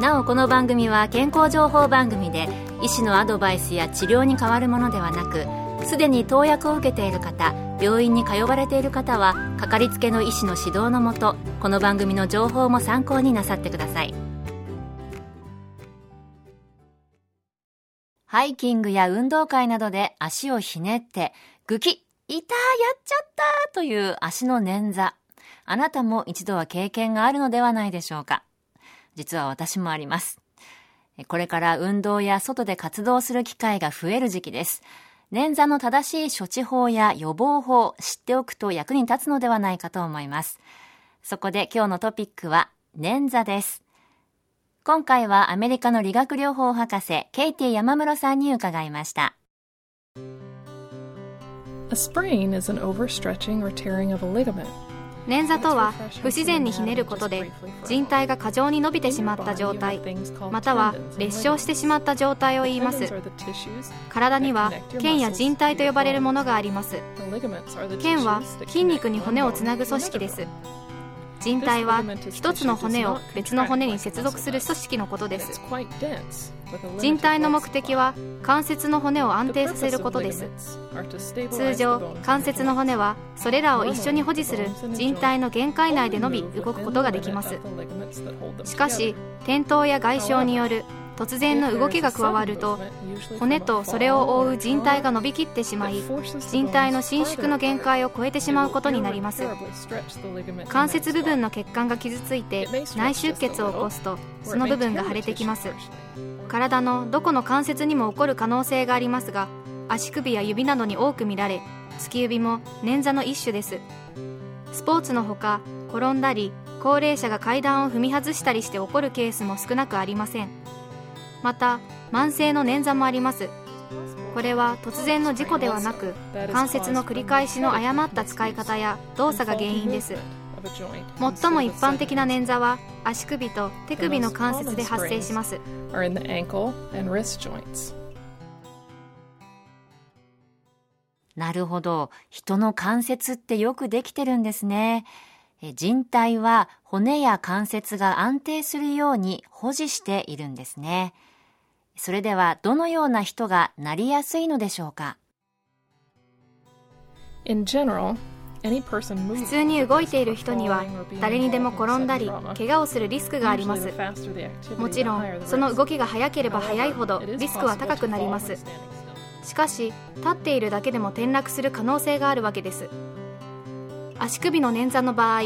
なおこの番組は健康情報番組で医師のアドバイスや治療に変わるものではなくすでに投薬を受けている方病院に通われている方はかかりつけの医師の指導のもとこの番組の情報も参考になさってください。ハイキングや運動会などで足をひねってグキッいたやっちゃったという足の捻挫。あなたも一度は経験があるのではないでしょうか。実は私もありますこれから運動や外で活動する機会が増える時期です。捻挫の正しい処置法や予防法知っておくと役に立つのではないかと思います。そこで今日のトピックは捻挫です。今回はアメリカの理学療法博士ケイティ山室さんに伺いました。A sprain is an overstretching or tearing of a ligament. 捻挫とは不自然にひねることで人体が過剰に伸びてしまった状態または裂傷してしまった状態を言います。体には腱や靭帯と呼ばれるものがあります。腱は筋肉に骨をつなぐ組織です。人体は一つの骨を別の骨に接続する組織のことです。人体の目的は関節の骨を安定させることです。通常関節の骨はそれらを一緒に保持する人体の限界内で伸び動くことができます。しかし転倒や外傷による突然の動きが加わると骨とそれを覆う靭帯が伸びきってしまい靭帯の伸縮の限界を超えてしまうことになります。関節部分の血管が傷ついて内出血を起こすとその部分が腫れてきます。体のどこの関節にも起こる可能性がありますが足首や指などに多く見られ突き指も捻挫の一種です。スポーツのほか転んだり高齢者が階段を踏み外したりして起こるケースも少なくありません。また慢性の捻挫もあります。これは突然の事故ではなく関節の繰り返しの誤った使い方や動作が原因です。最も一般的な捻挫は足首と手首の関節で発生します。なるほど。人の関節ってよくできてるんですね。人体は骨や関節が安定するように保持しているんですねそれではどのような人がなりやすいのでしょうか？In general, 普通に動いている人には誰にでも転んだり怪我をするリスクがあります。もちろんその動きが速ければ速いほどリスクは高くなります。しかし立っているだけでも転落する可能性があるわけです。足首の捻挫の場合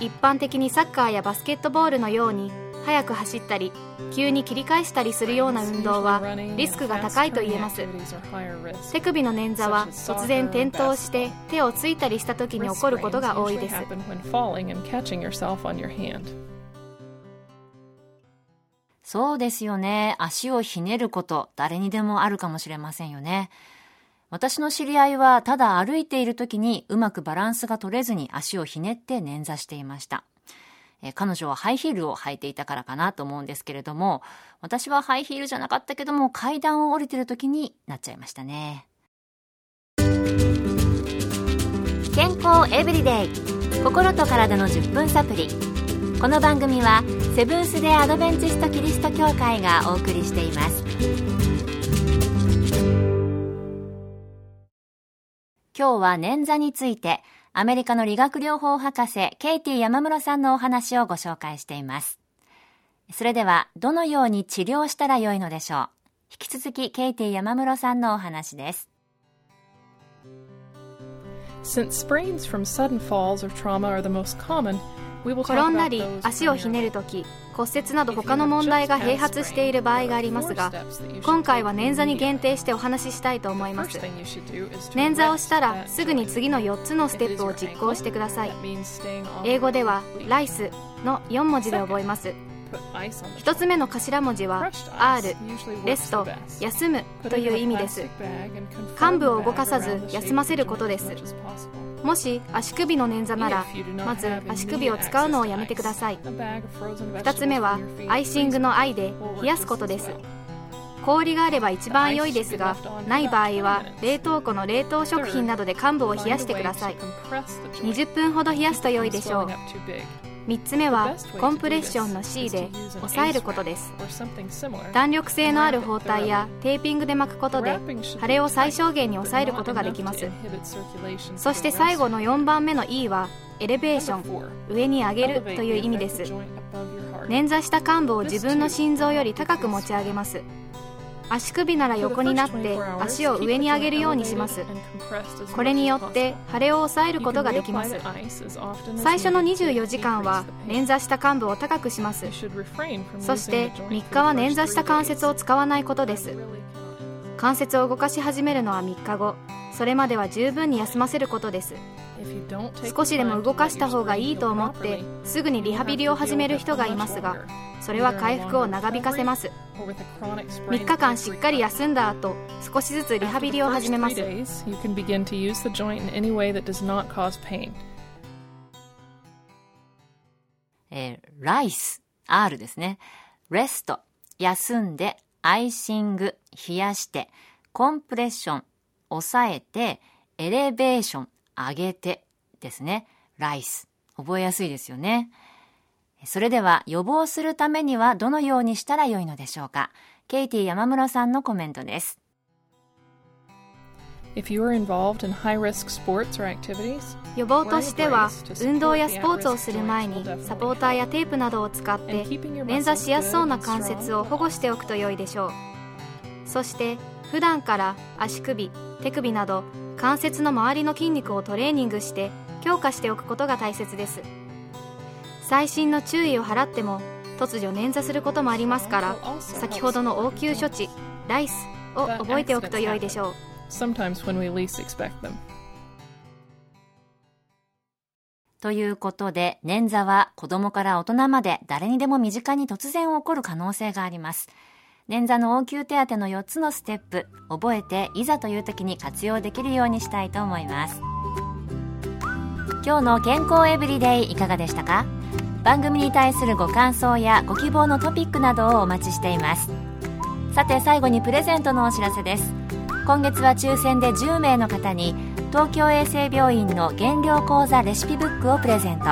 一般的にサッカーやバスケットボールのように速く走ったり急に切り返したりするような運動はリスクが高いと言えます。手首の捻挫は突然転倒して手をついたりした時に起こることが多いです。そうですよね。足をひねること誰にでもあるかもしれませんよね。私の知り合いはただ歩いている時にうまくバランスが取れずに足をひねって捻挫していました。え彼女はハイヒールを履いていたからかなと思うんですけれども、私はハイヒールじゃなかったけども、階段を降りてる時になっちゃいましたね。健康エブリデイ。心と体の10分サプリ。この番組はセブンス・デ・アドベンチスト・キリスト教会がお送りしています。今日は捻挫についてアメリカの理学療法博士、ケイティ山室さんのお話をご紹介しています。それでは、どのように治療したらよいのでしょう？引き続き、ケイティ山室さんのお話です。Since sprains from sudden falls or trauma are the most common, 転んだり足をひねるとき骨折など他の問題が併発している場合がありますが今回は捻挫に限定してお話ししたいと思います。捻挫をしたらすぐに次の4つのステップを実行してください。英語ではライスの4文字で覚えます。1つ目の頭文字は R レスト休むという意味です。患部を動かさず休ませることです。もし足首の捻挫ならまず足首を使うのをやめてください。2つ目はアイシングの愛で冷やすことです。氷があれば一番良いですがない場合は冷凍庫の冷凍食品などで患部を冷やしてください。20分ほど冷やすと良いでしょう3つ目はコンプレッションの C で押さえることです。弾力性のある包帯やテーピングで巻くことで腫れを最小限に抑えることができます。そして最後の4番目の E はエレベーション上に上げるという意味です。捻挫した患部を自分の心臓より高く持ち上げます。足首なら横になって足を上に上げるようにします。これによって腫れを抑えることができます。最初の24時間は捻挫した患部を高くします。そして3日は捻挫した関節を使わないことです。関節を動かし始めるのは3日後。それまでは十分に休ませることです。少しでも動かした方がいいと思ってすぐにリハビリを始める人がいますがそれは回復を長引かせます。3日間しっかり休んだ後少しずつリハビリを始めます。えー、ライス R ですね。レスト休んでアイシング冷やしてコンプレッション抑えてエレベーション上げてですね。ライス。覚えやすいですよね。それでは予防するためにはどのようにしたらよいのでしょうか。ケイティ山室さんのコメントです。予防としては運動やスポーツをする前にサポーターやテープなどを使って捻挫しやすそうな関節を保護しておくと良いでしょう。そして普段から足首手首など関節の周りの筋肉をトレーニングして強化しておくことが大切です。細心の注意を払っても突如捻挫することもありますから先ほどの応急処置ライスを覚えておくと良いでしょう sometimes when we least expect them. ということで、捻挫は子供から大人まで誰にでも身近に突然起こる可能性があります。捻挫の応急手当の4つのステップ覚えていざという時に活用できるようにしたいと思います今日の健康エブリデイいかがでしたか？番組に対するご感想やご希望のトピックなどをお待ちしていますさて最後にプレゼントのお知らせです今月は抽選で10名の方に東京衛生病院の減量講座レシピブックをプレゼント。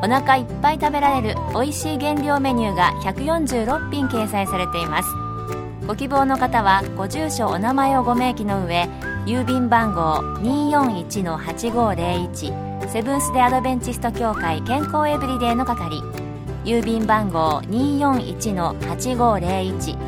お腹いっぱい食べられる美味しい原料メニューが146品掲載されています。ご希望の方はご住所お名前をご明記の上郵便番号241-8501セブンス・デ・アドベンチスト協会健康エブリデイの係。郵便番号241-8501